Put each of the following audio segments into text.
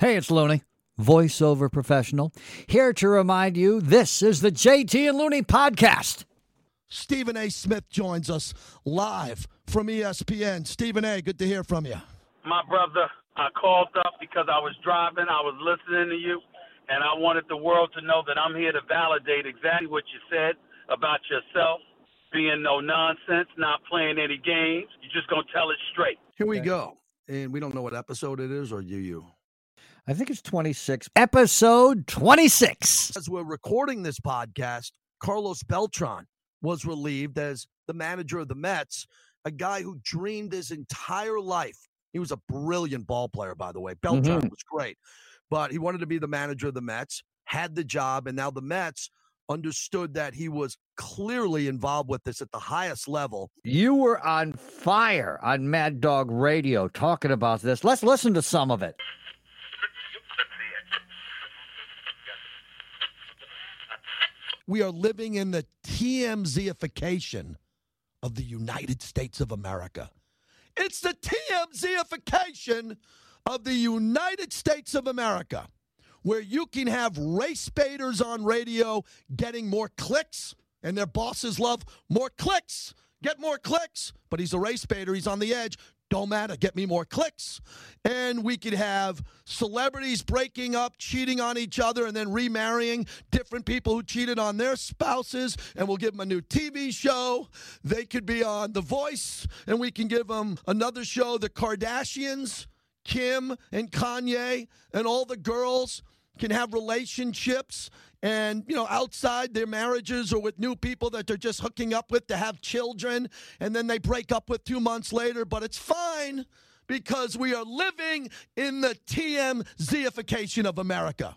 Hey, it's Looney, voiceover professional, here to remind you this is the JT and Looney podcast. Stephen A. Smith joins us live from ESPN. Stephen A., good to hear from you. My brother, I called up because I was driving, I was listening to you, and I wanted the world to know that I'm here to validate exactly what you said about yourself being no nonsense, not playing any games. You're just going to tell it straight. Here we go. And we don't know what episode it is, or do you? I think it's 26, episode 26. As we're recording this podcast, Carlos Beltran was relieved as the manager of the Mets, a guy who dreamed his entire life. He was a brilliant ball player, by the way. Beltran Mhm. was great, but he wanted to be the manager of the Mets, had the job, and now the Mets understood that he was clearly involved with this at the highest level. You were on fire on Mad Dog Radio talking about this. Let's listen to some of it. We are living in the TMZification of the United States of America. It's the TMZification of the United States of America, where you can have race baiters on radio getting more clicks, and their bosses love more clicks. Get more clicks, but he's a race baiter. He's on the edge. Don't matter. Get me more clicks. And we could have celebrities breaking up, cheating on each other, and then remarrying different people who cheated on their spouses. And we'll give them a new TV show. They could be on The Voice, and we can give them another show, The Kardashians, Kim and Kanye, and all the girls can have relationships and you know outside their marriages or with new people that they're just hooking up with to have children and then they break up with 2 months later but it's fine because we are living in the TMZification of America.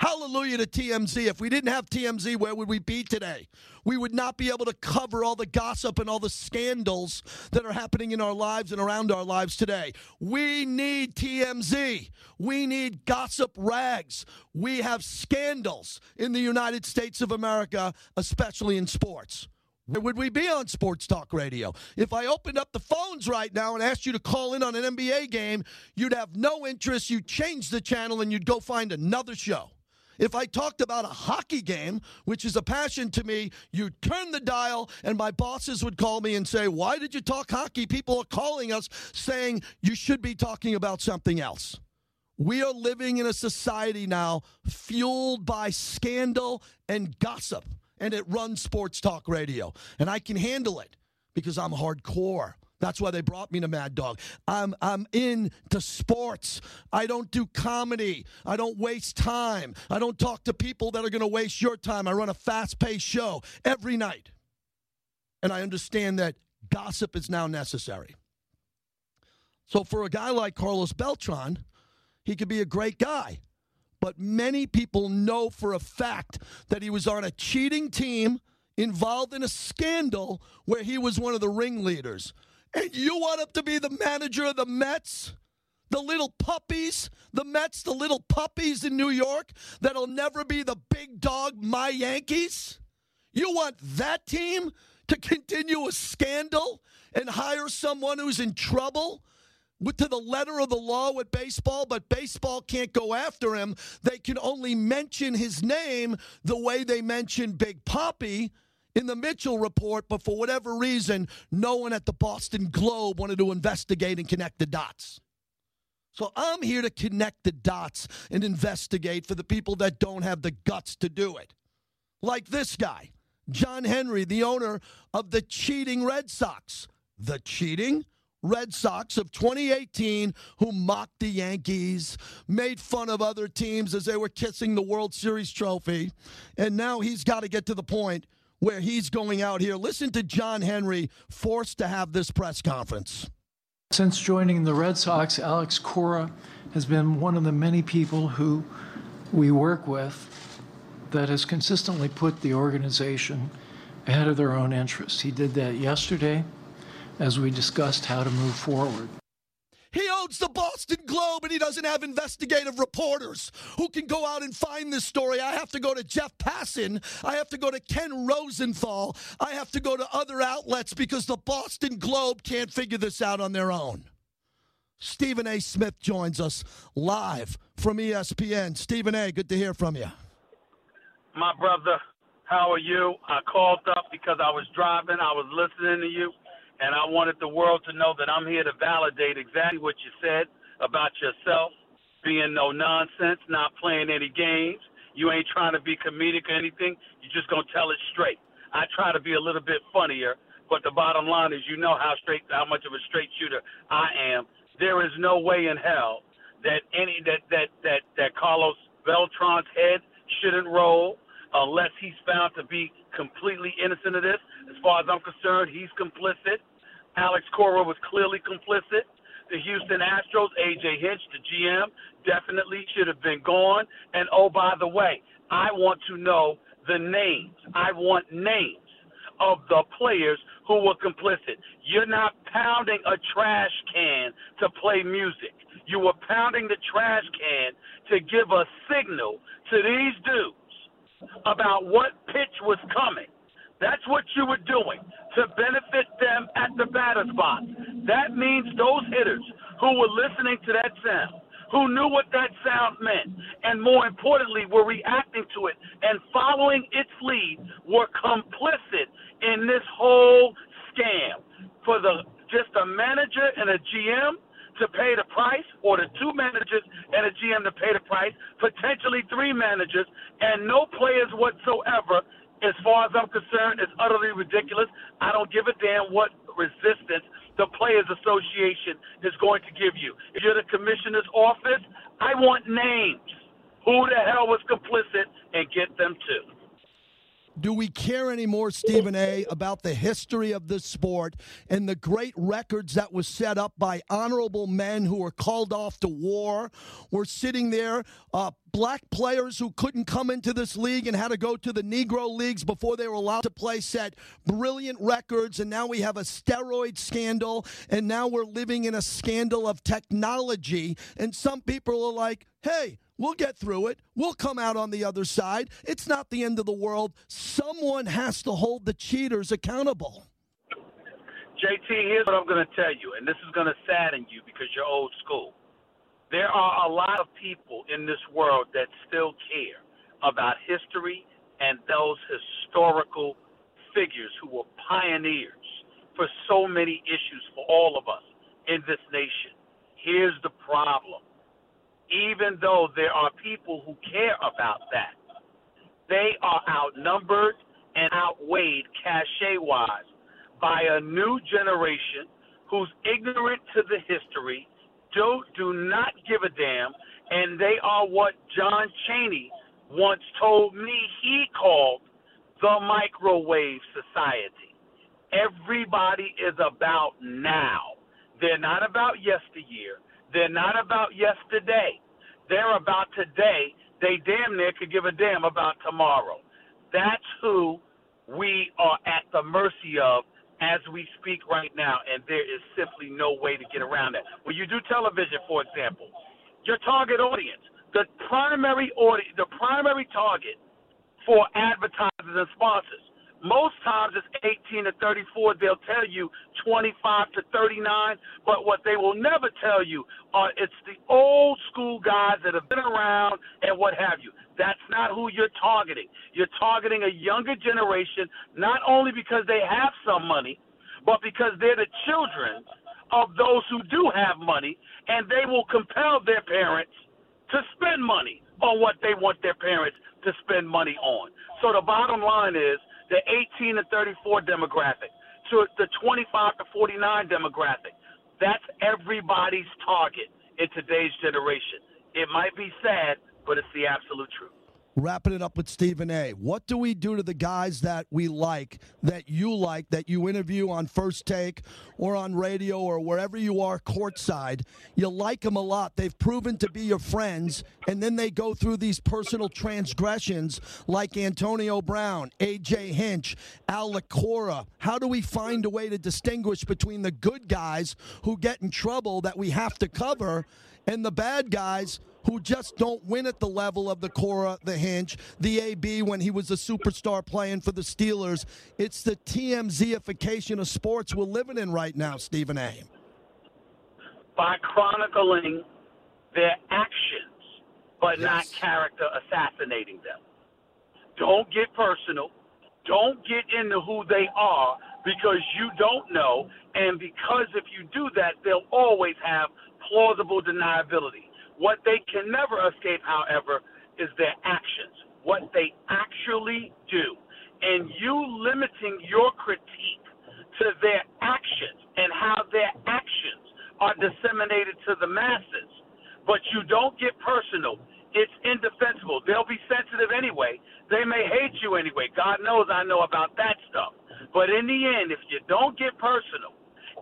Hallelujah to TMZ. If we didn't have TMZ, where would we be today? We would not be able to cover all the gossip and all the scandals that are happening in our lives and around our lives today. We need TMZ. We need gossip rags. We have scandals in the United States of America, especially in sports. Where would we be on Sports Talk Radio? If I opened up the phones right now and asked you to call in on an NBA game, you'd have no interest. You'd change the channel and you'd go find another show. If I talked about a hockey game, which is a passion to me, you'd turn the dial and my bosses would call me and say, Why did you talk hockey? People are calling us saying you should be talking about something else. We are living in a society now fueled by scandal and gossip, and it runs sports talk radio. And I can handle it because I'm hardcore. That's why they brought me to Mad Dog. I'm I'm into sports. I don't do comedy. I don't waste time. I don't talk to people that are going to waste your time. I run a fast-paced show every night. And I understand that gossip is now necessary. So for a guy like Carlos Beltran, he could be a great guy. But many people know for a fact that he was on a cheating team involved in a scandal where he was one of the ringleaders. And you want him to be the manager of the Mets? The little puppies, the Mets, the little puppies in New York that'll never be the big dog, my Yankees? You want that team to continue a scandal and hire someone who's in trouble? to the letter of the law with baseball, but baseball can't go after him. They can only mention his name the way they mention Big Poppy in the Mitchell report, but for whatever reason, no one at the Boston Globe wanted to investigate and connect the dots. So I'm here to connect the dots and investigate for the people that don't have the guts to do it. Like this guy, John Henry, the owner of the cheating Red Sox. The cheating Red Sox of 2018 who mocked the Yankees, made fun of other teams as they were kissing the World Series trophy. And now he's got to get to the point where he's going out here. Listen to John Henry forced to have this press conference. Since joining the Red Sox, Alex Cora has been one of the many people who we work with that has consistently put the organization ahead of their own interests. He did that yesterday as we discussed how to move forward. He owns the Boston Globe and he doesn't have investigative reporters who can go out and find this story. I have to go to Jeff Passan. I have to go to Ken Rosenthal. I have to go to other outlets because the Boston Globe can't figure this out on their own. Stephen A. Smith joins us live from ESPN. Stephen A., good to hear from you. My brother, how are you? I called up because I was driving, I was listening to you, and I wanted the world to know that I'm here to validate exactly what you said about yourself being no nonsense, not playing any games. You ain't trying to be comedic or anything. You're just gonna tell it straight. I try to be a little bit funnier, but the bottom line is you know how straight how much of a straight shooter I am. There is no way in hell that any that that that that Carlos Beltran's head shouldn't roll unless he's found to be completely innocent of this. As far as I'm concerned, he's complicit. Alex Cora was clearly complicit. The Houston Astros, AJ Hinch, the GM, definitely should have been gone. And oh, by the way, I want to know the names. I want names of the players who were complicit. You're not pounding a trash can to play music. You were pounding the trash can to give a signal to these dudes about what pitch was coming. That's what you were doing to benefit them at the batter's box. That means those hitters who were listening to that sound, who knew what that sound meant, and more importantly, were reacting to it and following its lead, were complicit in this whole scam. For the just a manager and a GM to pay the price, or the two managers and a GM to pay the price, potentially three managers, players whatsoever as far as I'm concerned, is utterly ridiculous. I don't give a damn what resistance the Players Association is going to give you. If you're the commissioner's office, I want names. Who the hell was complicit and get them too. Do we care anymore, Stephen A., about the history of this sport and the great records that was set up by honorable men who were called off to war? We're sitting there, uh, black players who couldn't come into this league and had to go to the Negro leagues before they were allowed to play set brilliant records. And now we have a steroid scandal, and now we're living in a scandal of technology. And some people are like, hey, We'll get through it. We'll come out on the other side. It's not the end of the world. Someone has to hold the cheaters accountable. JT, here's what I'm going to tell you, and this is going to sadden you because you're old school. There are a lot of people in this world that still care about history and those historical figures who were pioneers for so many issues for all of us in this nation. Here's the problem even though there are people who care about that, they are outnumbered and outweighed cachet wise by a new generation who's ignorant to the history, don't, do not give a damn, and they are what John Chaney once told me he called the microwave society. Everybody is about now. They're not about yesteryear. They're not about yesterday. They're about today. They damn near could give a damn about tomorrow. That's who we are at the mercy of as we speak right now, and there is simply no way to get around that. When you do television, for example, your target audience, the primary audience, the primary target for advertisers and sponsors most times it's 18 to 34. They'll tell you 25 to 39, but what they will never tell you are it's the old school guys that have been around and what have you. That's not who you're targeting. You're targeting a younger generation, not only because they have some money, but because they're the children of those who do have money, and they will compel their parents to spend money on what they want their parents to spend money on. So the bottom line is the 18 to 34 demographic, to the 25 to 49 demographic. That's everybody's target in today's generation. It might be sad, but it's the absolute truth wrapping it up with Stephen A. What do we do to the guys that we like, that you like, that you interview on First Take or on radio or wherever you are courtside? You like them a lot. They've proven to be your friends, and then they go through these personal transgressions like Antonio Brown, A.J. Hinch, Alex Cora. How do we find a way to distinguish between the good guys who get in trouble that we have to cover and the bad guys – who just don't win at the level of the Cora, the Hinch, the AB when he was a superstar playing for the Steelers. It's the TMZification of sports we're living in right now, Stephen A. by chronicling their actions, but Yes. not character assassinating them. Don't get personal. Don't get into who they are because you don't know. And because if you do that, they'll always have plausible deniability. What they can never escape, however, is their actions, what they actually do. And you limiting your critique to their actions and how their actions are disseminated to the masses, but you don't get personal. It's indefensible. They'll be sensitive anyway. They may hate you anyway. God knows I know about that stuff. But in the end, if you don't get personal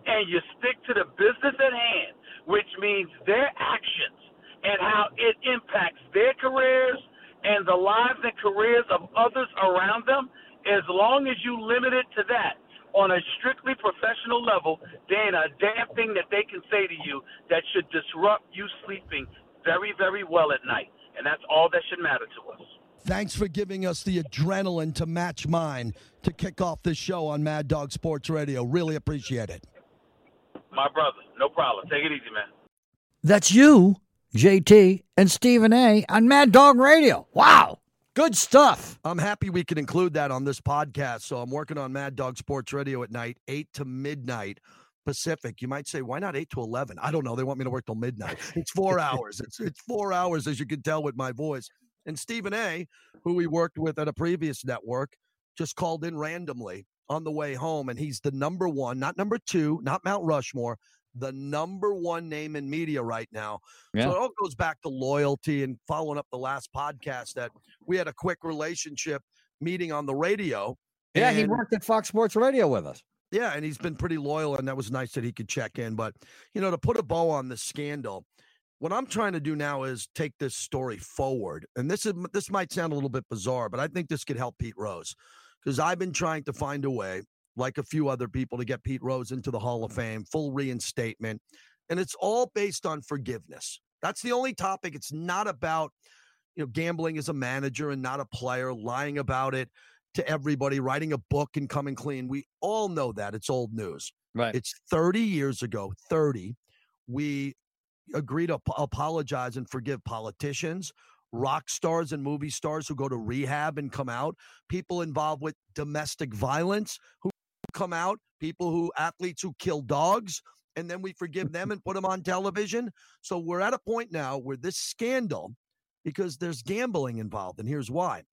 and you stick to the business at hand, which means their actions and how it impacts their careers and the lives and careers of others around them, as long as you limit it to that on a strictly professional level, there ain't a damn thing that they can say to you that should disrupt you sleeping very, very well at night. And that's all that should matter to us. Thanks for giving us the adrenaline to match mine to kick off this show on Mad Dog Sports Radio. Really appreciate it. My brother, no problem. Take it easy, man. That's you, JT, and Stephen A. on Mad Dog Radio. Wow. Good stuff. I'm happy we can include that on this podcast. So I'm working on Mad Dog Sports Radio at night, 8 to midnight Pacific. You might say, why not 8 to 11? I don't know. They want me to work till midnight. It's four hours. It's, it's four hours, as you can tell with my voice. And Stephen A., who we worked with at a previous network, just called in randomly on the way home. And he's the number one, not number two, not Mount Rushmore, the number one name in media right now. Yeah. So it all goes back to loyalty and following up the last podcast that we had a quick relationship meeting on the radio. Yeah, he worked at Fox Sports Radio with us. yeah, and he's been pretty loyal, and that was nice that he could check in. But you know, to put a bow on the scandal, what I'm trying to do now is take this story forward. And this is this might sound a little bit bizarre, but I think this could help Pete Rose because I've been trying to find a way, like a few other people, to get Pete Rose into the Hall of mm. Fame, full reinstatement, and it's all based on forgiveness. That's the only topic. It's not about you know gambling as a manager and not a player, lying about it to everybody, writing a book and coming clean. We all know that it's old news. Right. It's 30 years ago, 30. We agreed to ap- apologize and forgive politicians, rock stars and movie stars who go to rehab and come out, people involved with domestic violence who come out, people who athletes who kill dogs, and then we forgive them and put them on television. So we're at a point now where this scandal because there's gambling involved and here's why.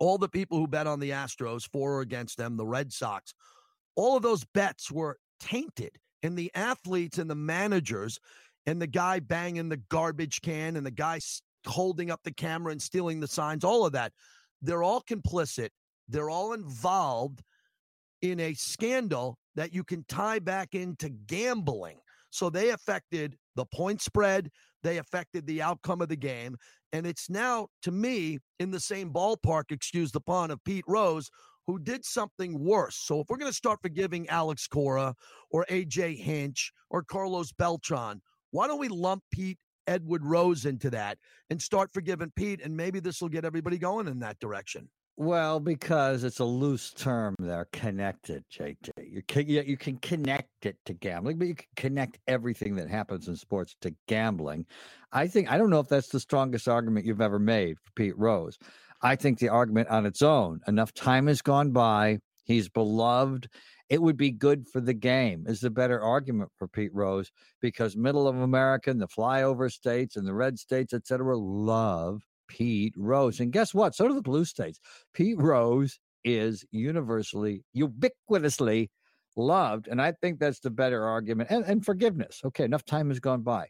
All the people who bet on the Astros for or against them, the Red Sox, all of those bets were tainted and the athletes and the managers and the guy banging the garbage can and the guy holding up the camera and stealing the signs all of that they're all complicit they're all involved in a scandal that you can tie back into gambling so they affected the point spread they affected the outcome of the game and it's now to me in the same ballpark excuse the pun of pete rose who did something worse. So if we're going to start forgiving Alex Cora or AJ Hinch or Carlos Beltran, why don't we lump Pete Edward Rose into that and start forgiving Pete? And maybe this will get everybody going in that direction. Well, because it's a loose term there, connected, JT. You can, you can connect it to gambling, but you can connect everything that happens in sports to gambling. I think, I don't know if that's the strongest argument you've ever made for Pete Rose. I think the argument on its own, enough time has gone by. He's beloved. It would be good for the game, is the better argument for Pete Rose because middle of America and the flyover states and the red states, et cetera, love Pete Rose. And guess what? So do the blue states. Pete Rose is universally, ubiquitously loved. And I think that's the better argument. And, and forgiveness. Okay, enough time has gone by.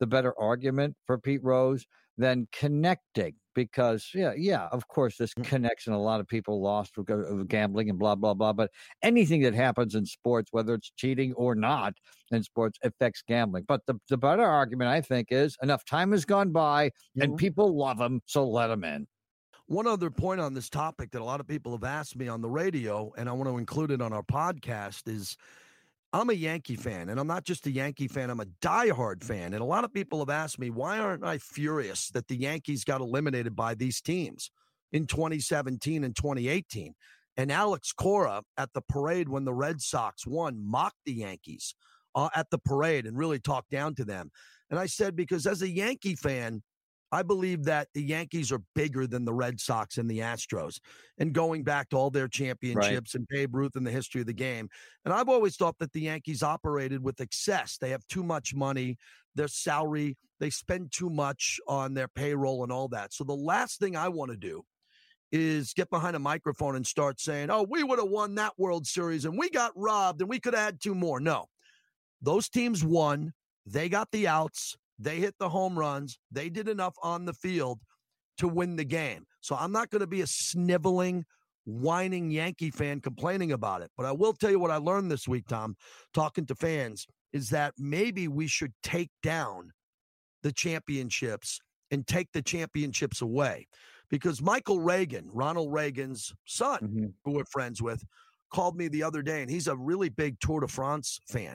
The better argument for Pete Rose than connecting because yeah yeah of course this connection a lot of people lost of gambling and blah blah blah but anything that happens in sports whether it's cheating or not in sports affects gambling but the, the better argument i think is enough time has gone by and Mhm. people love them, so let them in One other point on this topic that a lot of people have asked me on the radio, and I want to include it on our podcast, is I'm a Yankee fan, and I'm not just a Yankee fan, I'm a diehard fan. And a lot of people have asked me, why aren't I furious that the Yankees got eliminated by these teams in 2017 and 2018? And Alex Cora at the parade when the Red Sox won mocked the Yankees uh, at the parade and really talked down to them. And I said, because as a Yankee fan, I believe that the Yankees are bigger than the Red Sox and the Astros. And going back to all their championships right. and Babe Ruth in the history of the game. And I've always thought that the Yankees operated with excess. They have too much money, their salary, they spend too much on their payroll and all that. So the last thing I want to do is get behind a microphone and start saying, oh, we would have won that World Series and we got robbed and we could have had two more. No, those teams won. They got the outs. They hit the home runs. They did enough on the field to win the game. So I'm not going to be a sniveling, whining Yankee fan complaining about it. But I will tell you what I learned this week, Tom, talking to fans, is that maybe we should take down the championships and take the championships away because Michael Reagan, Ronald Reagan's son, mm-hmm. who we're friends with, called me the other day, and he's a really big Tour de France fan.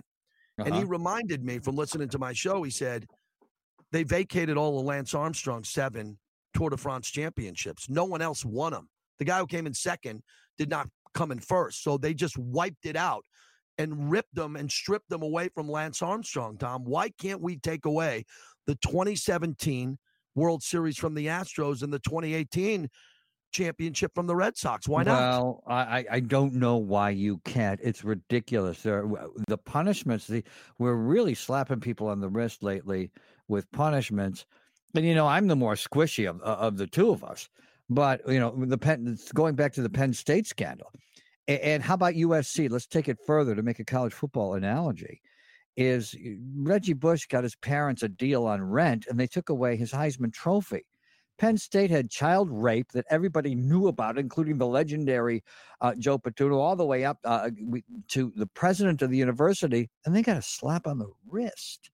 Uh-huh. And he uh-huh. reminded me from listening to my show, he said, they vacated all of Lance Armstrong's seven Tour de France championships. No one else won them. The guy who came in second did not come in first. So they just wiped it out and ripped them and stripped them away from Lance Armstrong, Tom. Why can't we take away the 2017 World Series from the Astros and the 2018 championship from the Red Sox. Why not? Well, I, I don't know why you can't. It's ridiculous. There, the punishments. The, we're really slapping people on the wrist lately with punishments, and you know I'm the more squishy of of the two of us. But you know the Penn. Going back to the Penn State scandal, and, how about USC? Let's take it further to make a college football analogy is Reggie Bush got his parents a deal on rent and they took away his Heisman Trophy. Penn State had child rape that everybody knew about, including the legendary uh, Joe Paterno, all the way up uh, to the president of the university, and they got a slap on the wrist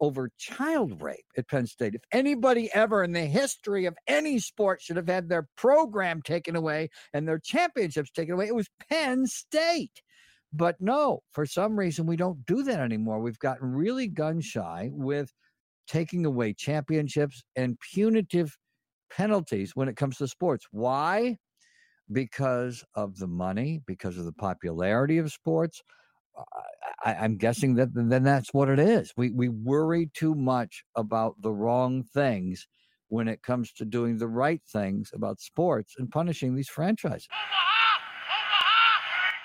over child rape at Penn State. If anybody ever in the history of any sport should have had their program taken away and their championships taken away, it was Penn State. But no, for some reason, we don't do that anymore. We've gotten really gun shy with taking away championships and punitive penalties when it comes to sports. Why? Because of the money, because of the popularity of sports. I, am guessing that then that's what it is. We we worry too much about the wrong things when it comes to doing the right things about sports and punishing these franchises.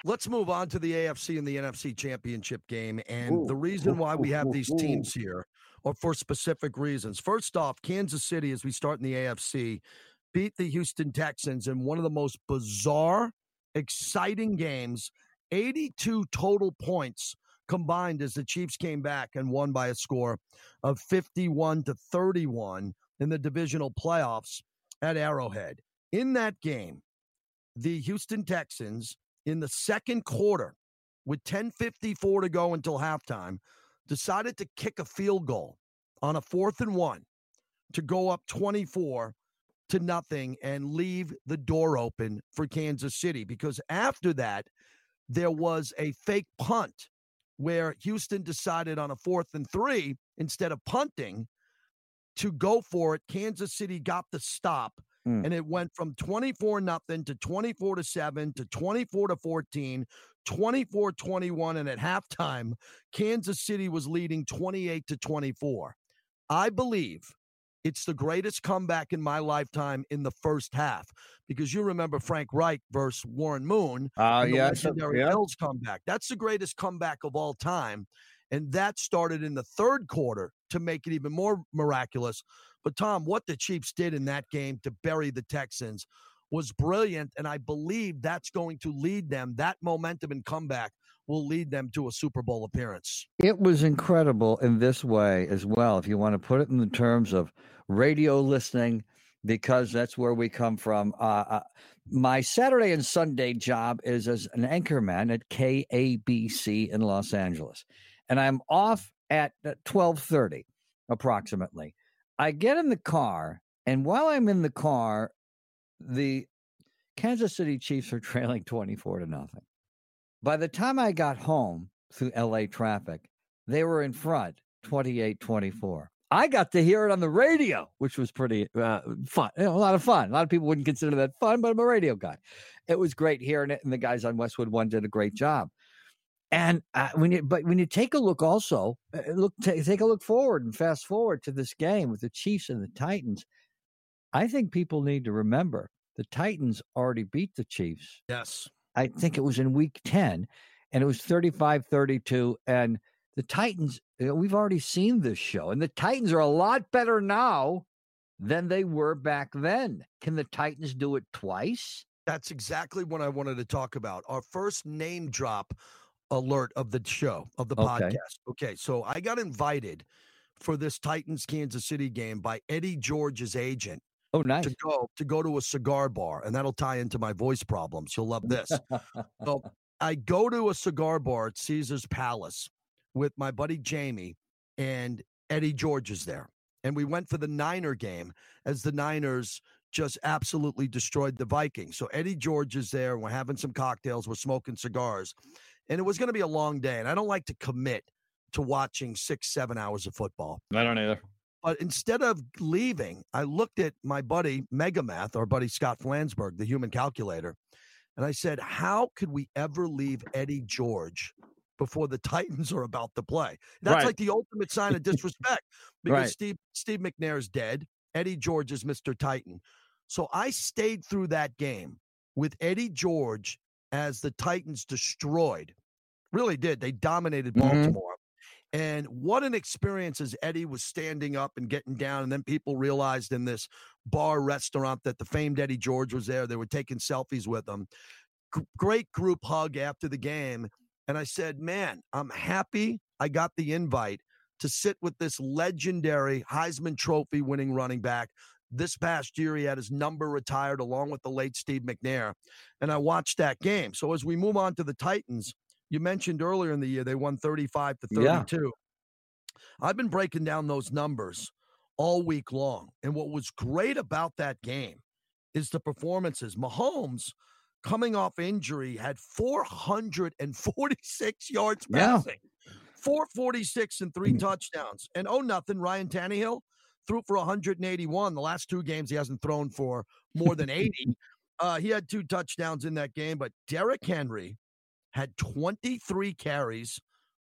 Let's move on to the AFC and the NFC championship game. And ooh, the reason why we have these teams here are for specific reasons. First off, Kansas City, as we start in the AFC, beat the Houston Texans in one of the most bizarre, exciting games 82 total points combined as the Chiefs came back and won by a score of 51 to 31 in the divisional playoffs at Arrowhead. In that game, the Houston Texans in the second quarter with 10:54 to go until halftime decided to kick a field goal on a fourth and one to go up 24 to nothing and leave the door open for Kansas City because after that there was a fake punt where Houston decided on a fourth and 3 instead of punting to go for it Kansas City got the stop Mm. And it went from 24 nothing to 24 to 7 to 24 to 14, 24 21. And at halftime, Kansas City was leading 28 to 24. I believe it's the greatest comeback in my lifetime in the first half because you remember Frank Reich versus Warren Moon. Uh, the yeah, legendary yeah. Bills comeback. That's the greatest comeback of all time. And that started in the third quarter to make it even more miraculous. But Tom, what the Chiefs did in that game to bury the Texans was brilliant. And I believe that's going to lead them, that momentum and comeback will lead them to a Super Bowl appearance. It was incredible in this way as well. If you want to put it in the terms of radio listening, because that's where we come from. Uh, uh, my Saturday and Sunday job is as an anchorman at KABC in Los Angeles, and I'm off at twelve thirty approximately. I get in the car, and while I'm in the car, the Kansas City Chiefs are trailing 24 to nothing. By the time I got home through LA traffic, they were in front 28 24. I got to hear it on the radio, which was pretty uh, fun. You know, a lot of fun. A lot of people wouldn't consider that fun, but I'm a radio guy. It was great hearing it, and the guys on Westwood One did a great job. And uh, when you, but when you take a look, also uh, look, t- take a look forward and fast forward to this game with the Chiefs and the Titans. I think people need to remember the Titans already beat the Chiefs. Yes. I think it was in week 10, and it was 35 32. And the Titans, you know, we've already seen this show, and the Titans are a lot better now than they were back then. Can the Titans do it twice? That's exactly what I wanted to talk about. Our first name drop alert of the show, of the Okay. podcast. Okay. So I got invited for this Titans Kansas City game by Eddie George's agent Oh, nice. to go to go to a cigar bar, and that'll tie into my voice problems. You'll love this. so I go to a cigar bar at Caesar's Palace with my buddy Jamie, and Eddie George is there. And we went for the Niner game as the Niners just absolutely destroyed the Vikings. So Eddie George is there. And we're having some cocktails. We're smoking cigars. And it was going to be a long day. And I don't like to commit to watching six, seven hours of football. I don't either. But instead of leaving, I looked at my buddy Megamath, our buddy Scott Flansburg, the human calculator, and I said, How could we ever leave Eddie George before the Titans are about to play? That's Right. like the ultimate sign of disrespect because Right. Steve Steve McNair is dead. Eddie George is Mr. Titan. So I stayed through that game with Eddie George as the Titans destroyed. Really did. They dominated Mhm. Baltimore. And what an experience as Eddie was standing up and getting down. And then people realized in this bar restaurant that the famed Eddie George was there. They were taking selfies with him. G- great group hug after the game. And I said, man, I'm happy I got the invite to sit with this legendary Heisman Trophy winning running back. This past year, he had his number retired along with the late Steve McNair. And I watched that game. So as we move on to the Titans, you mentioned earlier in the year they won 35 to Yeah. 32. I've been breaking down those numbers all week long. And what was great about that game is the performances. Mahomes, coming off injury, had 446 yards Yeah. passing, 446 and three touchdowns. And oh, nothing, Ryan Tannehill threw for 181. The last two games, he hasn't thrown for more than 80. Uh, he had two touchdowns in that game, but Derrick Henry had 23 carries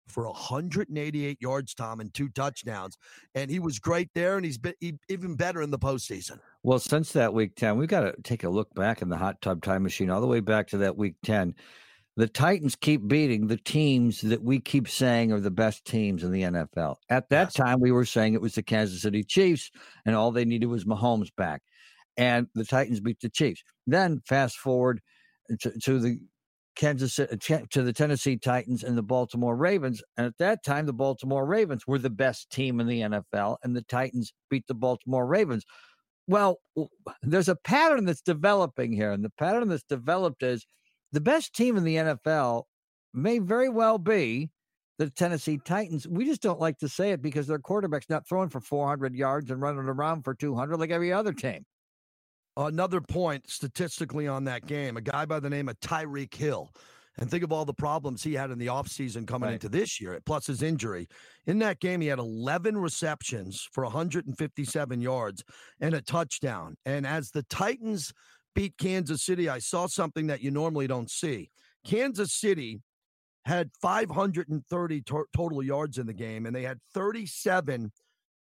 for 188 yards, Tom, and two touchdowns. And he was great there, and he's been he, even better in the postseason. Well, since that week 10, we've got to take a look back in the hot tub time machine all the way back to that week 10. The Titans keep beating the teams that we keep saying are the best teams in the NFL. At that Yes. time, we were saying it was the Kansas City Chiefs, and all they needed was Mahomes back. And the Titans beat the Chiefs. Then fast forward to, to the Kansas uh, to the Tennessee Titans and the Baltimore Ravens. And at that time, the Baltimore Ravens were the best team in the NFL, and the Titans beat the Baltimore Ravens. Well, there's a pattern that's developing here, and the pattern that's developed is the best team in the NFL may very well be the Tennessee Titans. We just don't like to say it because their quarterback's not throwing for 400 yards and running around for 200 like every other team. Another point statistically on that game, a guy by the name of Tyreek Hill. And think of all the problems he had in the offseason coming Right. into this year, plus his injury. In that game, he had 11 receptions for 157 yards and a touchdown. And as the Titans beat Kansas City, I saw something that you normally don't see. Kansas City had 530 to- total yards in the game, and they had 37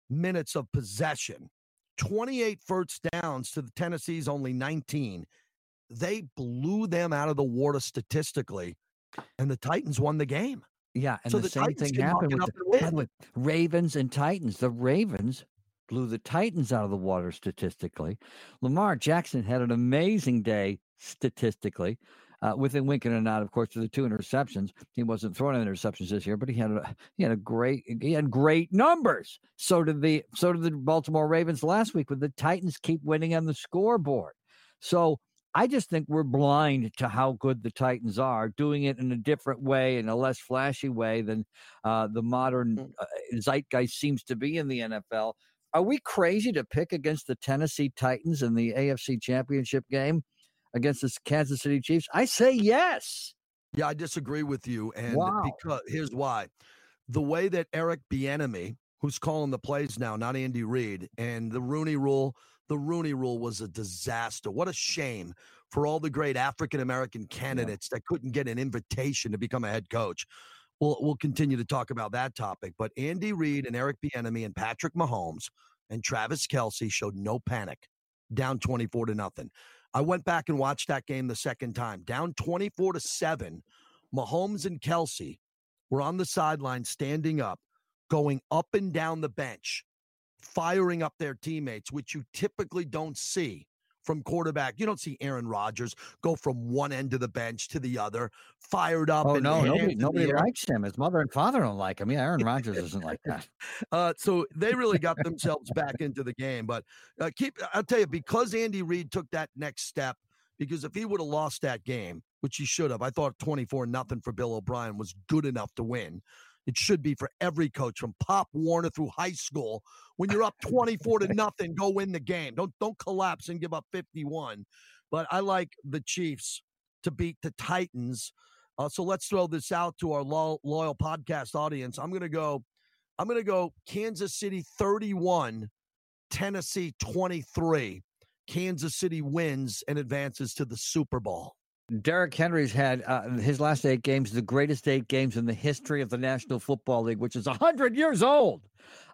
minutes of possession. 28 first downs to the Tennessee's only 19. They blew them out of the water statistically, and the Titans won the game. Yeah, and So the, the same Titans thing happened with the, and win. by the way, Ravens and Titans. The Ravens blew the Titans out of the water statistically. Lamar Jackson had an amazing day statistically. Uh, within winking and out, of course, to the two interceptions. He wasn't throwing interceptions this year, but he had a he had a great he had great numbers. So did the so did the Baltimore Ravens last week. With the Titans keep winning on the scoreboard. So I just think we're blind to how good the Titans are, doing it in a different way, in a less flashy way than uh, the modern uh, zeitgeist seems to be in the NFL. Are we crazy to pick against the Tennessee Titans in the AFC Championship game against the Kansas City Chiefs? I say yes. Yeah, I disagree with you. And Wow. because here's why. The way that Eric Bieniemy, who's calling the plays now, not Andy Reid, and the Rooney rule, the Rooney rule was a disaster. What a shame for all the great African American candidates yeah. that couldn't get an invitation to become a head coach. We'll, we'll continue to talk about that topic. But Andy Reid and Eric Bieniemy and Patrick Mahomes and Travis Kelce showed no panic, down 24 to nothing. I went back and watched that game the second time, down 24 to 7. Mahomes and Kelce were on the sideline standing up, going up and down the bench, firing up their teammates, which you typically don't see from quarterback. You don't see Aaron Rodgers go from one end of the bench to the other, fired up. Oh no, nobody, nobody likes him. His mother and father don't like him. Yeah, Aaron Rodgers isn't like that. Uh, so they really got themselves back into the game. But uh, keep, I'll tell you, because Andy Reid took that next step, because if he would have lost that game, which he should have, I thought 24 nothing for Bill O'Brien was good enough to win. It should be for every coach from Pop Warner through high school. When you're up 24 to nothing, go win the game. Don't don't collapse and give up 51. But I like the Chiefs to beat the Titans. Uh, so let's throw this out to our lo- loyal podcast audience. I'm going to go. I'm going to go Kansas City 31, Tennessee 23. Kansas City wins and advances to the Super Bowl. Derrick Henry's had uh, his last eight games, the greatest eight games in the history of the National Football League, which is 100 years old.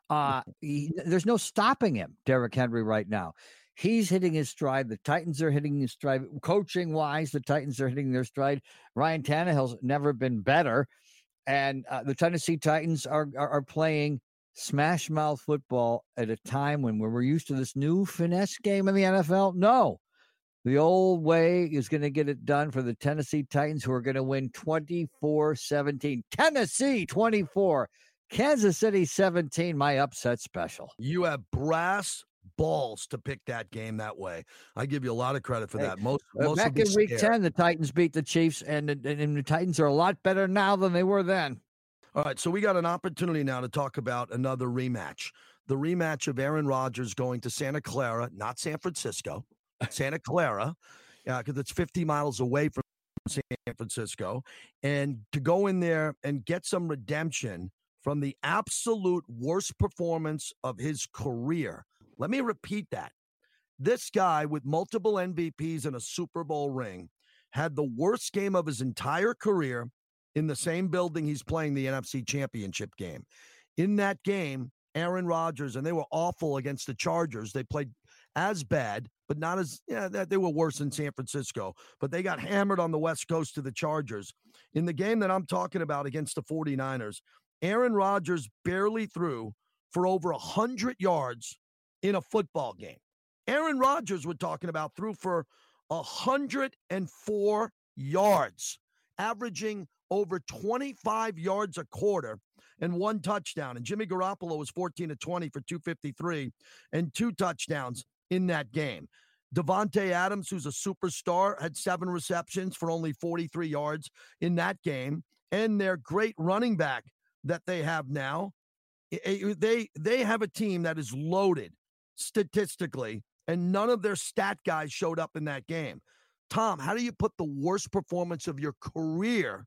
Uh, he, there's no stopping him, Derrick Henry, right now. He's hitting his stride. The Titans are hitting his stride. Coaching wise, the Titans are hitting their stride. Ryan Tannehill's never been better. And uh, the Tennessee Titans are, are, are playing smash mouth football at a time when we're used to this new finesse game in the NFL. No, the old way is going to get it done for the Tennessee Titans, who are going to win 24 17. Tennessee 24, Kansas City 17. My upset special. You have brass balls to pick that game that way. I give you a lot of credit for that. Most, uh, most back in week scared. 10, the Titans beat the Chiefs, and, and, and the Titans are a lot better now than they were then. All right, so we got an opportunity now to talk about another rematch. The rematch of Aaron Rodgers going to Santa Clara, not San Francisco. Santa Clara, uh, because it's 50 miles away from San Francisco, and to go in there and get some redemption from the absolute worst performance of his career. Let me repeat that. This guy with multiple MVPs and a Super Bowl ring had the worst game of his entire career in the same building he's playing the NFC Championship game. In that game, Aaron Rodgers, and they were awful against the Chargers. They played as bad, but not as yeah, they were worse than San Francisco. But they got hammered on the West Coast to the Chargers. In the game that I'm talking about against the 49ers, Aaron Rodgers barely threw for over 100 yards in a football game. Aaron Rodgers, we're talking about, threw for 104 yards, averaging over 25 yards a quarter and one touchdown. And Jimmy Garoppolo was 14 to 20 for 253 and two touchdowns in that game. Davante Adams, who's a superstar, had seven receptions for only 43 yards in that game. And their great running back that they have now, they they have a team that is loaded statistically, and none of their stat guys showed up in that game. Tom, how do you put the worst performance of your career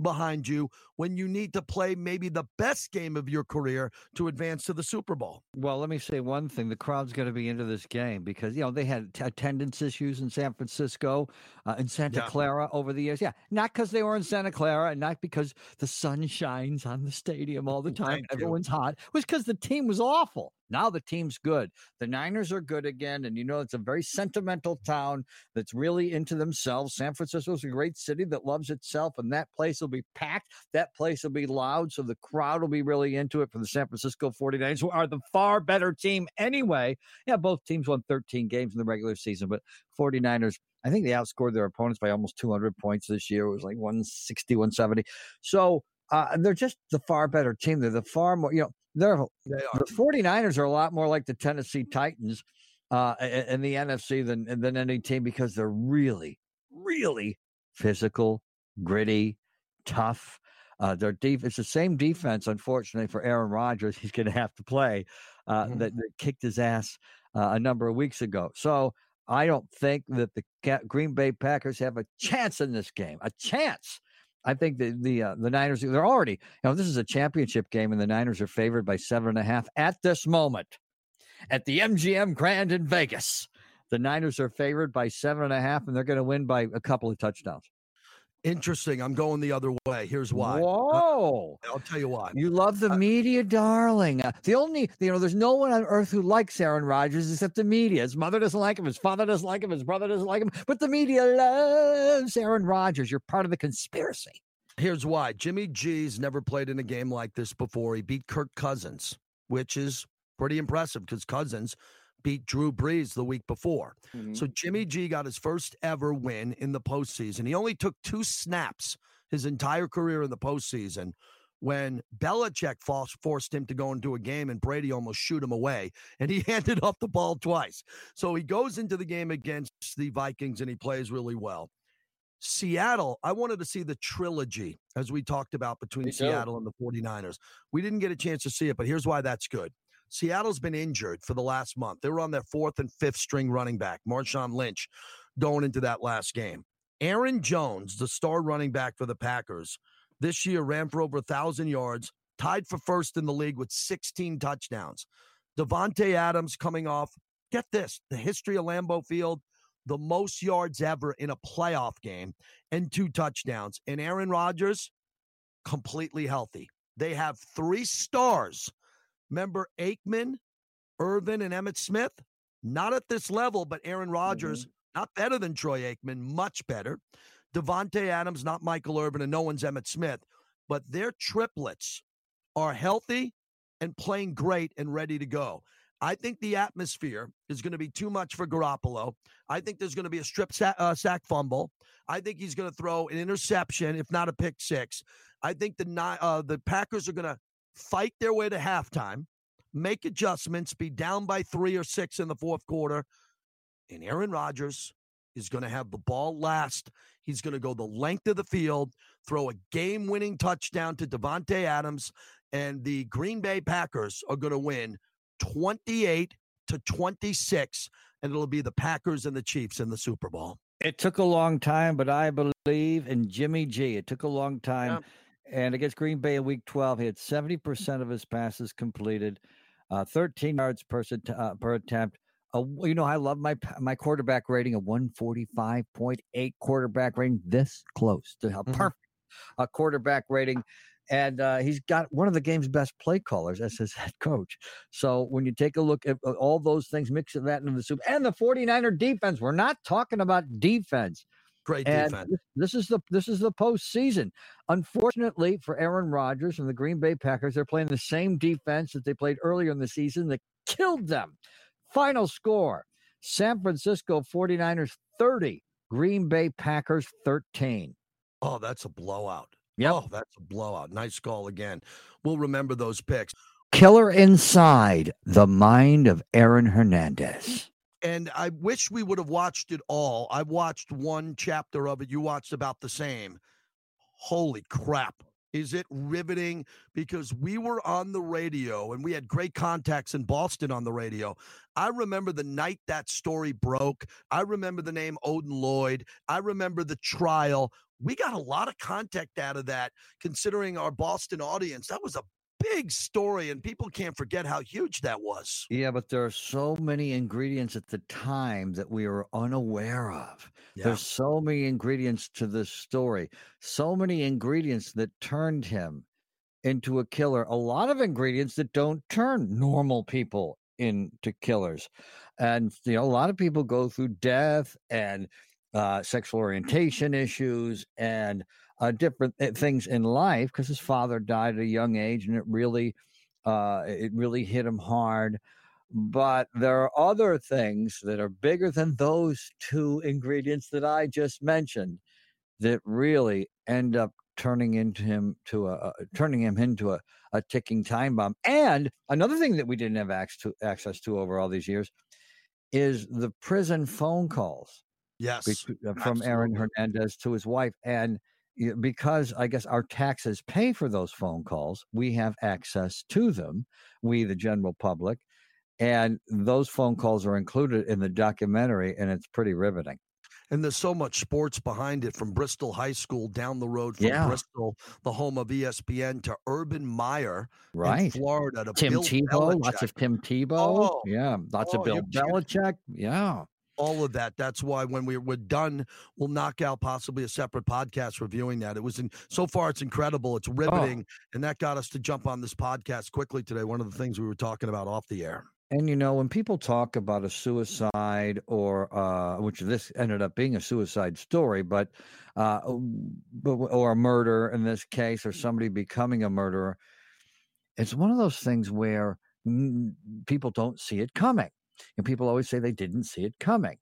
behind you when you need to play maybe the best game of your career to advance to the Super Bowl. Well, let me say one thing: the crowd's going to be into this game because you know they had attendance issues in San Francisco, uh, in Santa yeah. Clara over the years. Yeah, not because they were in Santa Clara, and not because the sun shines on the stadium all the time. Everyone's hot. It was because the team was awful. Now the team's good. The Niners are good again. And you know, it's a very sentimental town that's really into themselves. San Francisco is a great city that loves itself, and that place will be packed. That place will be loud. So the crowd will be really into it for the San Francisco 49ers, who are the far better team anyway. Yeah, both teams won 13 games in the regular season, but 49ers. I think they outscored their opponents by almost 200 points this year. It was like 160, 170. So uh, they're just the far better team. They're the far more, you know, they're, they the 49ers are a lot more like the Tennessee Titans uh, in the NFC than than any team because they're really, really physical, gritty, tough. Uh, their def- it's the same defense, unfortunately, for Aaron Rodgers. He's going to have to play uh, mm-hmm. that, that, kicked his ass uh, a number of weeks ago. So I don't think that the Green Bay Packers have a chance in this game. A chance. I think the the uh, the Niners they're already you know this is a championship game and the Niners are favored by seven and a half at this moment at the MGM Grand in Vegas. The Niners are favored by seven and a half, and they're going to win by a couple of touchdowns. Interesting. I'm going the other way. Here's why. Whoa. I'll tell you why. You love the Uh, media, darling. Uh, the only, you know, there's no one on earth who likes Aaron Rodgers except the media. His mother doesn't like him. His father doesn't like him. His brother doesn't like him. But the media loves Aaron Rodgers. You're part of the conspiracy. Here's why. Jimmy G's never played in a game like this before. He beat Kirk Cousins, which is pretty impressive because Cousins beat Drew Brees the week before. Mm-hmm. So Jimmy G got his first ever win in the postseason. He only took two snaps his entire career in the postseason when Belichick forced forced him to go into a game and Brady almost shoot him away and he handed off the ball twice. So he goes into the game against the Vikings and he plays really well. Seattle, I wanted to see the trilogy as we talked about between Seattle and the 49ers. We didn't get a chance to see it, but here's why that's good. Seattle's been injured for the last month. They were on their fourth and fifth string running back, Marshawn Lynch, going into that last game. Aaron Jones, the star running back for the Packers, this year ran for over 1,000 yards, tied for first in the league with 16 touchdowns. Davante Adams coming off, get this, the history of Lambeau Field, the most yards ever in a playoff game and two touchdowns. And Aaron Rodgers, completely healthy. They have three stars. Remember Aikman, Irvin, and Emmitt Smith? Not at this level, but Aaron Rodgers, not better than Troy Aikman, much better. Davante Adams, not Michael Irvin, and no one's Emmitt Smith, but their triplets are healthy and playing great and ready to go. I think the atmosphere is going to be too much for Garoppolo. I think there's going to be a strip sa- uh, sack fumble. I think he's going to throw an interception, if not a pick six. I think the uh, the Packers are going to fight their way to halftime, make adjustments, be down by three or six in the fourth quarter, and Aaron Rodgers is going to have the ball last. He's going to go the length of the field, throw a game-winning touchdown to Davante Adams, and the Green Bay Packers are going to win 28 to 26, and it'll be the Packers and the Chiefs in the Super Bowl. It took a long time, but I believe in Jimmy G. It took a long time. And against Green Bay in week 12, he had 70% of his passes completed, uh, 13 yards per, uh, per attempt. Uh, you know, I love my my quarterback rating of 145.8 quarterback rating, this close to how Mhm. perfect a quarterback rating. And uh, he's got one of the game's best play callers as his head coach. So when you take a look at uh, all those things, mixing that into the soup and the 49er defense, we're not talking about defense. Great And defense. this, is the this is the postseason. Unfortunately for Aaron Rodgers and the Green Bay Packers, they're playing the same defense that they played earlier in the season that killed them. Final score: San Francisco 49ers 30, Green Bay Packers 13. Oh, that's a blowout. Yep. Oh, that's a blowout. Nice call again. We'll remember those picks. Killer inside the mind of Aaron Hernandez. And I wish we would have watched it all. I watched one chapter of it. You watched about the same. Holy crap. Is it riveting? Because we were on the radio and we had great contacts in Boston on the radio. I remember the night that story broke. I remember the name Odin Lloyd. I remember the trial. We got a lot of contact out of that, considering our Boston audience. That was a big story, and people can't forget how huge that was. Yeah, but there are so many ingredients at the time that we were unaware of. Yeah. There's so many ingredients to this story, so many ingredients that turned him into a killer. A lot of ingredients that don't turn normal people into killers. And, you know, a lot of people go through death and uh, sexual orientation issues and uh, different uh, things in life because his father died at a young age and it really, uh, it really hit him hard but there are other things that are bigger than those two ingredients that I just mentioned that really end up turning into him to a, a turning him into a, a ticking time bomb. And another thing that we didn't have access to, access to over all these years is the prison phone calls Yes. uh, from Aaron. Hernandez to his wife. And because I guess our taxes pay for those phone calls, we have access to them, we, the general public. And those phone calls are included in the documentary, and it's pretty riveting. And there's so much sports behind it from Bristol High School down the road from Yeah. Bristol, the home of ESPN, to Urban Meyer in Right. Florida to Tim Bill Tebow, lots of Tim Tebow. Oh, yeah. Lots oh, of Bill Belichick. Yeah. All of that. That's why when we, we're done, we'll knock out possibly a separate podcast reviewing that. It was in so far, it's incredible, it's riveting, oh. and that got us to jump on this podcast quickly today. One of the things we were talking about off the air. And you know, when people talk about a suicide or uh, which this ended up being a suicide story, but uh, or a murder in this case, or somebody becoming a murderer, it's one of those things where people don't see it coming, and people always say they didn't see it coming,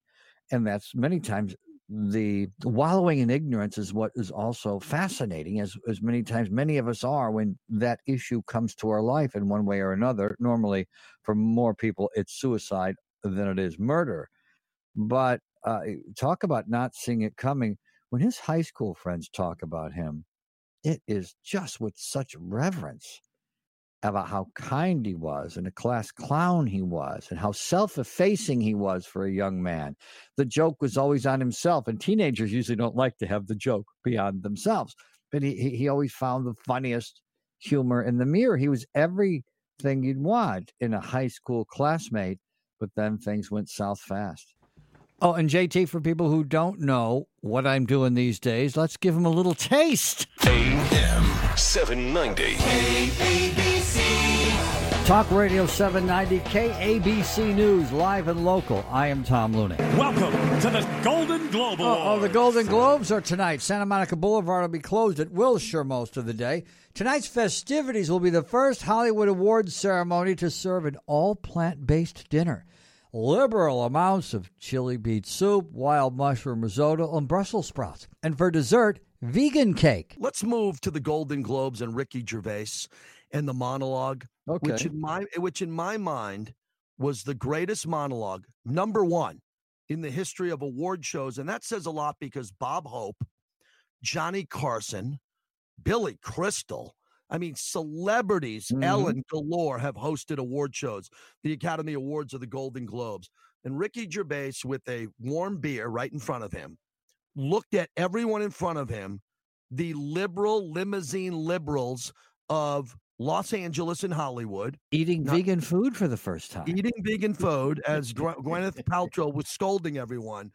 and that's many times the wallowing in ignorance is what is also fascinating as as many times many of us are when that issue comes to our life in one way or another. Normally for more people it's suicide than it is murder. But uh, talk about not seeing it coming. When his high school friends talk about him it is just with such reverence about how kind he was and a class clown he was and how self-effacing he was for a young man. The joke was always on himself, and teenagers usually don't like to have the joke beyond themselves. But he he always found the funniest humor in the mirror. He was everything you'd want in a high school classmate, but then things went south fast. Oh, and JT, for people who don't know what I'm doing these days, let's give them a little taste. AM 790. KABC. Talk Radio 790, KABC News, live and local. I am Tom Looney. Welcome to the Golden Globe Awards. Oh, oh, the Golden Globes are tonight. Santa Monica Boulevard will be closed at Wilshire most of the day. Tonight's festivities will be the first Hollywood Awards ceremony to serve an all plant based dinner liberal amounts of chili beet soup, wild mushroom risotto, and Brussels sprouts. And for dessert, vegan cake. Let's move to the Golden Globes and Ricky Gervais and the monologue, okay. which in my which in my mind was the greatest monologue, number one in the history of award shows, and that says a lot because Bob Hope, Johnny Carson, Billy Crystal, I mean, celebrities, mm-hmm. Ellen galore, have hosted award shows, the Academy Awards or the Golden Globes. And Ricky Gervais, with a warm beer right in front of him, looked at everyone in front of him, the liberal limousine liberals of Los Angeles and Hollywood. Eating not, vegan food for the first time. Eating vegan food as Gwyneth Paltrow was scolding everyone.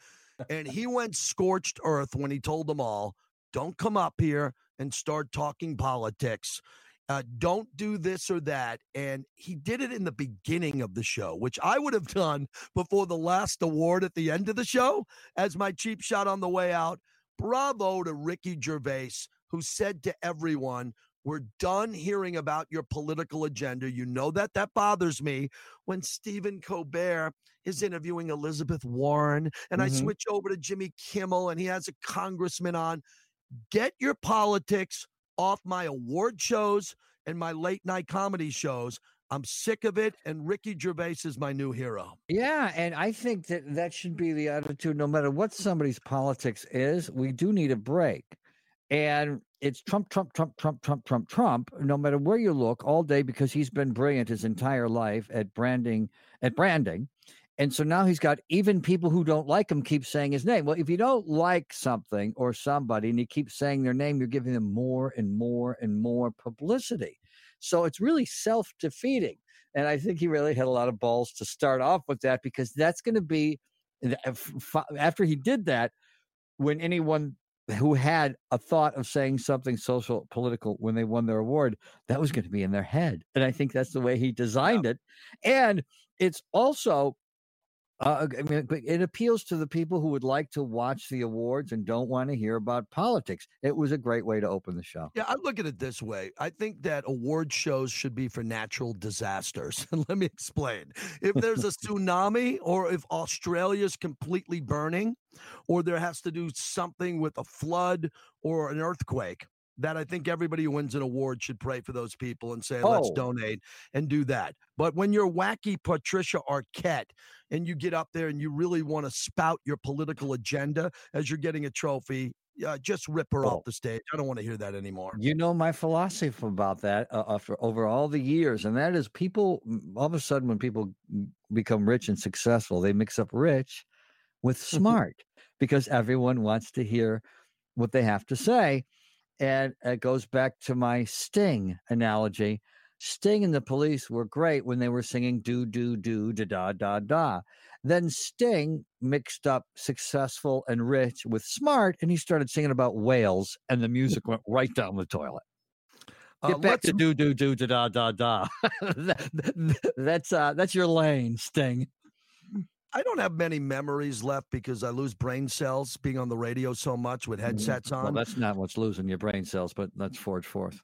And he went scorched earth when he told them all, don't come up here and start talking politics. Uh, don't do this or that. And he did it in the beginning of the show, which I would have done before the last award at the end of the show as my cheap shot on the way out. Bravo to Ricky Gervais, who said to everyone, we're done hearing about your political agenda. You know that that bothers me when Stephen Colbert is interviewing Elizabeth Warren and mm-hmm. I switch over to Jimmy Kimmel and he has a congressman on. Get your politics off my award shows and my late night comedy shows. I'm sick of it, and Ricky Gervais is my new hero. Yeah, and I think that that should be the attitude. No matter what somebody's politics is, we do need a break, and it's Trump, Trump, Trump, Trump, Trump, Trump, Trump. No matter where you look, all day because he's been brilliant his entire life at branding, at branding, and so now he's got even people who don't like him keep saying his name. Well, if you don't like something or somebody and you keep saying their name, you're giving them more and more and more publicity. So it's really self defeating. And I think he really had a lot of balls to start off with that because that's going to be uh, after he did that, when anyone who had a thought of saying something social political when they won their award that was going to be in their head and i think that's the way he designed yeah. it and it's also uh, I mean, it appeals to the people who would like to watch the awards and don't want to hear about politics. It was a great way to open the show. Yeah, I look at it this way. I think that award shows should be for natural disasters. And let me explain. If there's a tsunami or if Australia's completely burning or there has to do something with a flood or an earthquake, that I think everybody who wins an award should pray for those people and say, let's oh. donate and do that. But when you're wacky Patricia Arquette and you get up there and you really want to spout your political agenda as you're getting a trophy, uh, just rip her oh. off the stage. I don't want to hear that anymore. You know my philosophy about that uh, after over all the years, and that is people all of a sudden when people become rich and successful, they mix up rich with smart because everyone wants to hear what they have to say. And it goes back to my sting analogy. Sting and the Police were great when they were singing do do do da da da da. Then Sting mixed up successful and rich with smart, and he started singing about whales, and the music went right down the toilet. Uh, Get back to do do do da da da da. That- that- that's uh, that's your lane, Sting. I don't have many memories left because I lose brain cells being on the radio so much with headsets on. Well, that's not what's losing your brain cells, but let's forge forth.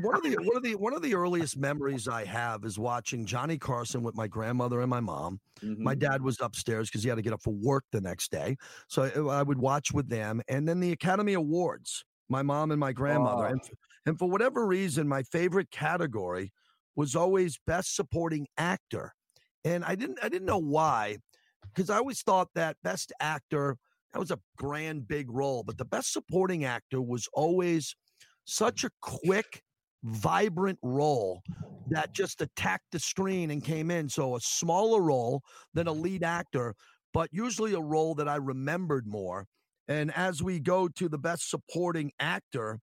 One of the one of the one of the earliest memories I have is watching Johnny Carson with my grandmother and my mom. My Mhm. dad was upstairs because he had to get up for work the next day, so I, I would watch with them. And then the Academy Awards, my mom and my grandmother, Oh. and, and for whatever reason, my favorite category was always Best Supporting Actor, and I didn't I didn't know why, because I always thought that Best Actor that was a grand big role, but the Best Supporting Actor was always such a quick, vibrant role that just attacked the screen and came in. So a smaller role than a lead actor, but usually a role that I remembered more. And as we go to the best supporting actor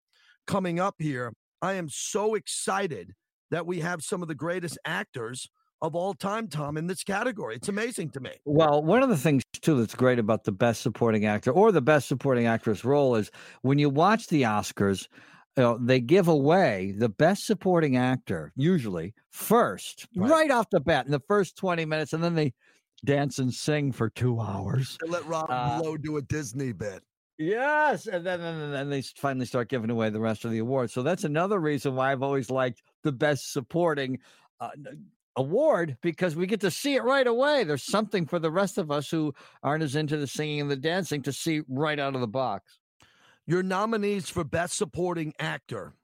coming up here, I am so excited that we have some of the greatest actors of all time, Tom, in this category. It's amazing to me. Well, one of the things too that's great about the best supporting actor or the best supporting actress role is when you watch the Oscars, you know, they give away the best supporting actor usually first, Right. right. off the bat in the first 20 minutes, and then they dance and sing for two hours. They Let Rob Uh, Lowe do a Disney bit. Yes, and then and then they finally start giving away the rest of the awards. So that's another reason why I've always liked the best supporting uh, award because we get to see it right away. There's something for the rest of us who aren't as into the singing and the dancing to see right out of the box. Your nominees for Best Supporting Actor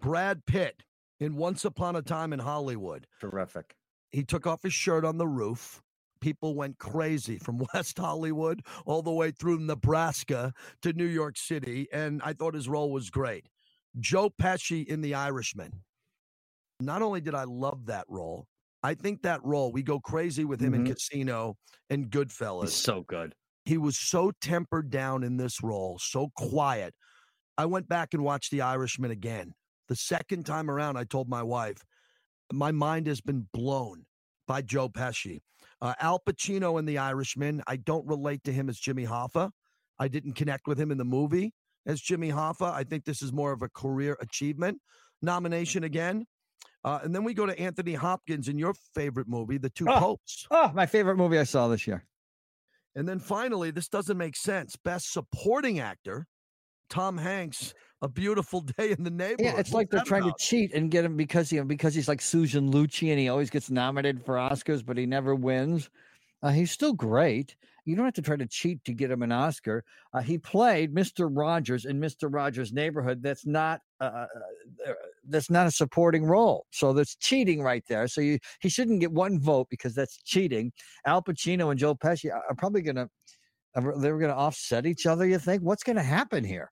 Brad Pitt in Once Upon a Time in Hollywood. Terrific. He took off his shirt on the roof. People went crazy from West Hollywood all the way through Nebraska to New York City. And I thought his role was great. Joe Pesci in The Irishman. Not only did I love that role, I think that role, we go crazy with him in Mhm. Casino and Goodfellas It's so good. he was so tempered down in this role, so quiet. I went back and watched The Irishman again. The second time around, I told my wife, my mind has been blown by Joe Pesci. Uh, Al Pacino in The Irishman, I don't relate to him as Jimmy Hoffa. I didn't connect with him in the movie as Jimmy Hoffa. I think this is more of a career achievement nomination again. Uh, and then we go to Anthony Hopkins in your favorite movie, The Two Oh. Popes. Oh, my favorite movie I saw this year. And then finally, this doesn't make sense. Best supporting actor, Tom Hanks, A Beautiful Day in the Neighborhood. Yeah, it's What's like they're trying about? to cheat and get him because you know because he's like Susan Lucci and he always gets nominated for Oscars, but he never wins. Uh, he's still great. You don't have to try to cheat to get him an Oscar. Uh, he played Mr. Rogers in Mr. Rogers' Neighborhood. That's not uh, uh, uh, that's not a supporting role. So that's cheating right there. So you he shouldn't get one vote because that's cheating. Al Pacino and Joe Pesci are, probably going to they're gonna offset each other. You think what's gonna happen here?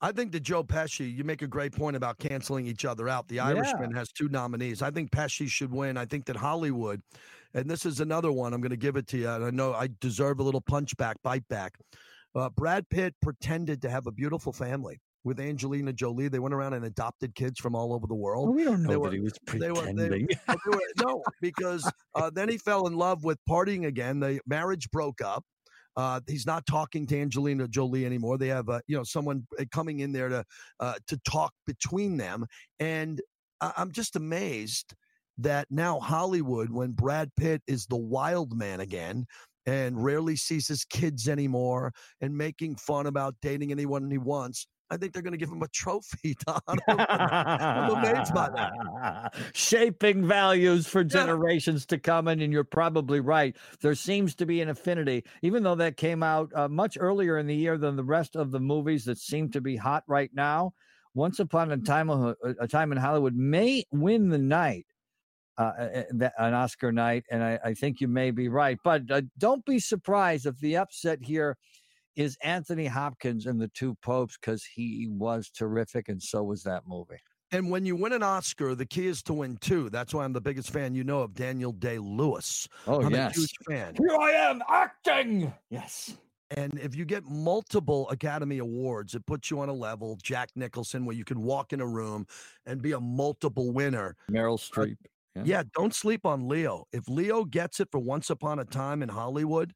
I think that Joe Pesci, you make a great point about canceling each other out. The Irishman has two nominees. I think Pesci should win. I think that Hollywood, and this is another one, I'm going to give it to you. And I know I deserve a little punch back, bite back. Uh, Brad Pitt pretended to have a beautiful family with Angelina Jolie. They went around and adopted kids from all over the world. Well, we don't they know were- that he was they were- they- pretending. They were- no, because uh, then he fell in love with partying again. The marriage broke up. Uh, he's not talking to Angelina Jolie anymore. They have, uh, you know, someone uh, coming in there to uh, to talk between them, and I- I'm just amazed that now Hollywood, when Brad Pitt is the wild man again and rarely sees his kids anymore and making fun about dating anyone he wants, I think they're going to give him a trophy him. I'm amazed by that. Shaping values for generations to come. And, and you're probably right. There seems to be an affinity, even though that came out uh, much earlier in the year than the rest of the movies that seem to be hot right now. Once Upon a Time, uh, a time in Hollywood may win the night. Uh, uh, an Oscar night, and I, I think you may be right. But uh, don't be surprised if the upset here is Anthony Hopkins in The Two Popes because he was terrific, and so was that movie. And when you win an Oscar, the key is to win two. That's why I'm the biggest fan you know of Daniel Day Lewis. Oh, I'm yes. a huge fan. Here I am acting. Yes. And if you get multiple Academy Awards, it puts you on a level, Jack Nicholson, where you can walk in a room and be a multiple winner. Meryl Streep. Yeah. yeah, don't sleep on Leo. If Leo gets it for Once Upon a Time in Hollywood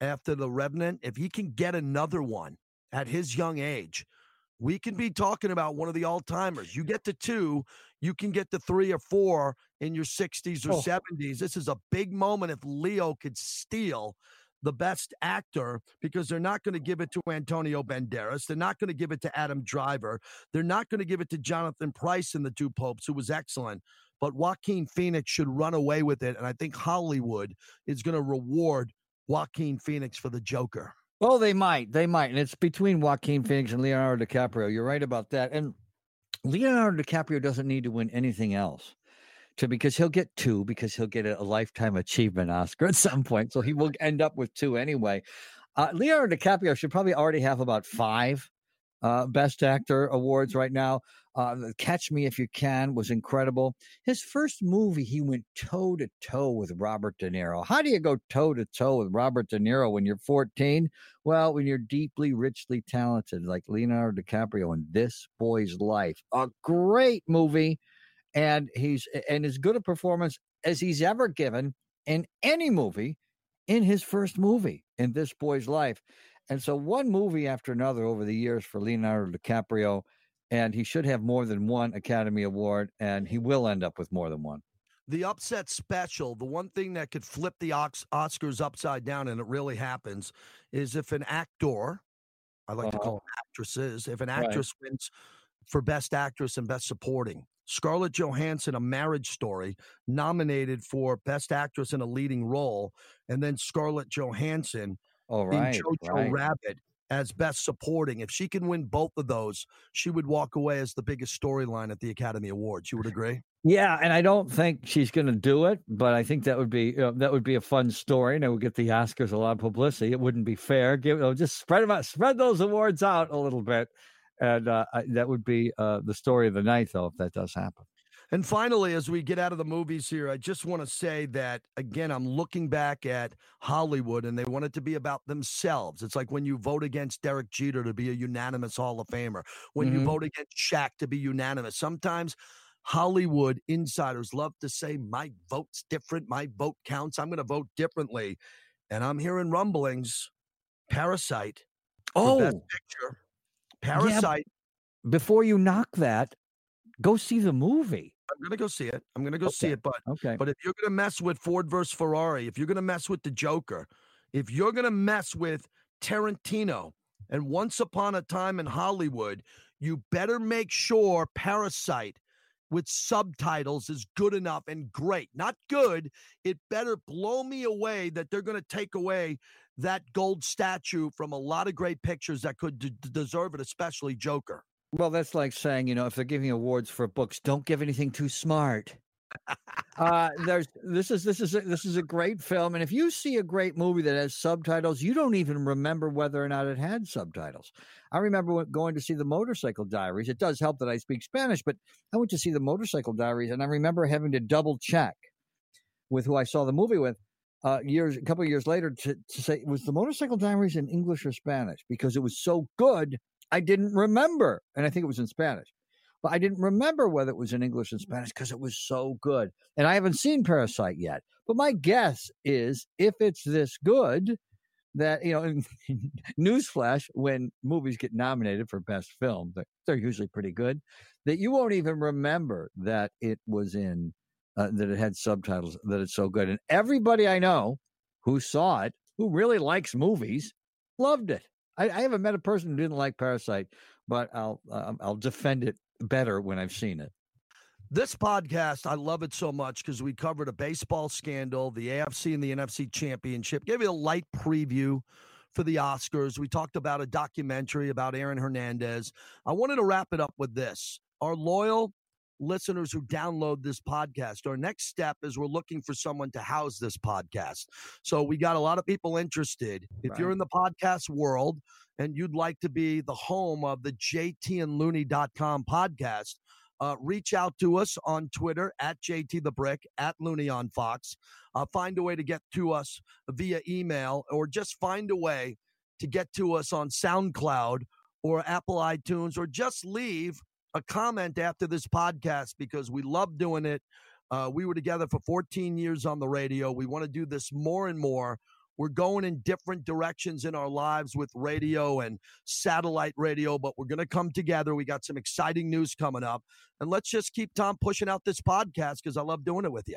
after The Revenant, if he can get another one at his young age, we can be talking about one of the all timers. You get to two, you can get to three or four in your 60s or oh. 70s. This is a big moment if Leo could steal the best actor because they're not going to give it to Antonio Banderas. They're not going to give it to Adam Driver. They're not going to give it to Jonathan Pryce in The Two Popes, who was excellent. But Joaquin Phoenix should run away with it. And I think Hollywood is going to reward Joaquin Phoenix for the Joker. Well, they might. They might. And it's between Joaquin Phoenix and Leonardo DiCaprio. You're right about that. And Leonardo DiCaprio doesn't need to win anything else to because he'll get two because he'll get a, lifetime achievement Oscar at some point. So he will end up with two anyway. Uh, Leonardo DiCaprio should probably already have about five uh, Best Actor awards right now. Uh, Catch Me If You Can was incredible. His first movie, he went toe to toe with Robert De Niro. How do you go toe to toe with Robert De Niro when you're 14? Well, when you're deeply, richly talented, like Leonardo DiCaprio in This Boy's Life, a great movie and he's and as good a performance as he's ever given in any movie in his first movie in this boy's life. And so one movie after another over the years for Leonardo DiCaprio, and he should have more than one Academy Award, and he will end up with more than one. The upset special, the one thing that could flip the Oscars upside down, and it really happens, is if an actor, I like uh, to call uh-huh. them actresses, if an actress right. wins for Best Actress and Best Supporting. Scarlett Johansson, A Marriage Story, nominated for Best Actress in a Leading Role, and then Scarlett Johansson oh, right, Jojo right. Rabbit as Best Supporting. If she can win both of those, she would walk away as the biggest storyline at the Academy Awards. You would agree? Yeah, and I don't think she's going to do it, but I think that would be you know, that would be a fun story, and it would get the Oscars a lot of publicity. It wouldn't be fair. Give you just spread them out, spread those awards out a little bit and uh, that would be uh, the story of the night, though, if that does happen. And finally, as we get out of the movies here, I just want to say that again, I'm looking back at Hollywood and they want it to be about themselves. It's like when you vote against Derek Jeter to be a unanimous Hall of Famer, when mm-hmm. you vote against Shaq to be unanimous. Sometimes Hollywood insiders love to say, My vote's different, my vote counts, I'm going to vote differently. And I'm hearing rumblings. Parasite. Oh, picture Parasite. Yeah, before you knock that, go see the movie. I'm gonna go see it. I'm gonna go okay. see it, but okay. But if you're gonna mess with Ford versus Ferrari, if you're gonna mess with the Joker, if you're gonna mess with Tarantino and Once Upon a Time in Hollywood, you better make sure Parasite with subtitles is good enough and great. Not good. It better blow me away that they're going to take away that gold statue from a lot of great pictures that could d- deserve it, especially Joker. Well, that's like saying, you know, if they're giving awards for books, don't give anything too smart. uh, there's this is this is a, this is a great film, and if you see a great movie that has subtitles, you don't even remember whether or not it had subtitles. I remember going to see the Motorcycle Diaries. It does help that I speak Spanish, but I went to see the Motorcycle Diaries, and I remember having to double check with who I saw the movie with uh, years, a couple of years later, to, to say was the Motorcycle Diaries in English or Spanish because it was so good. I didn't remember, and I think it was in Spanish, but I didn't remember whether it was in English and Spanish because it was so good. And I haven't seen Parasite yet, but my guess is if it's this good, that you know, in newsflash, when movies get nominated for best film, they're usually pretty good. That you won't even remember that it was in uh, that it had subtitles, that it's so good. And everybody I know who saw it, who really likes movies, loved it. I, I haven't met a person who didn't like Parasite, but I'll uh, I'll defend it better when I've seen it. This podcast, I love it so much because we covered a baseball scandal, the AFC and the NFC championship, gave you a light preview for the Oscars. We talked about a documentary about Aaron Hernandez. I wanted to wrap it up with this. Our loyal listeners who download this podcast. Our next step is we're looking for someone to house this podcast. So we got a lot of people interested. If right. you're in the podcast world and you'd like to be the home of the jtandlooney.com podcast, uh, reach out to us on Twitter at JT the Brick, at Looney on Fox. Uh, find a way to get to us via email or just find a way to get to us on SoundCloud or Apple iTunes, or just leave a comment after this podcast because we love doing it. Uh, we were together for 14 years on the radio. We want to do this more and more. We're going in different directions in our lives with radio and satellite radio, but we're going to come together. We got some exciting news coming up. And let's just keep Tom pushing out this podcast because I love doing it with you.